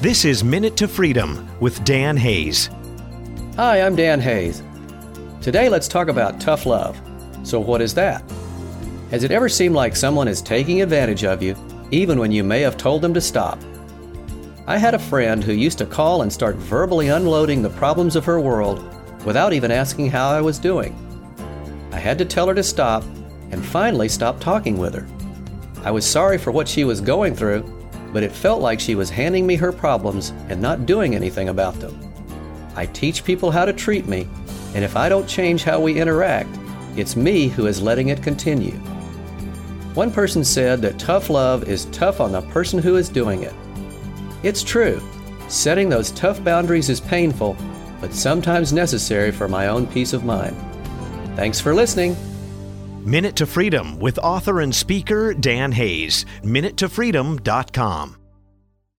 This is Minute to Freedom with Dan Hayes. Hi, I'm Dan Hayes. Today, let's talk about tough love. So, what is that? Has it ever seemed like someone is taking advantage of you, even when you may have told them to stop? I had a friend who used to call and start verbally unloading the problems of her world without even asking how I was doing. I had to tell her to stop and finally stop talking with her. I was sorry for what she was going through, but it felt like she was handing me her problems and not doing anything about them. I teach people how to treat me, and if I don't change how we interact, it's me who is letting it continue. One person said that tough love is tough on the person who is doing it. It's true. Setting those tough boundaries is painful, but sometimes necessary for my own peace of mind. Thanks for listening. Minute to Freedom with author and speaker Dan Hayes. MinuteToFreedom.com.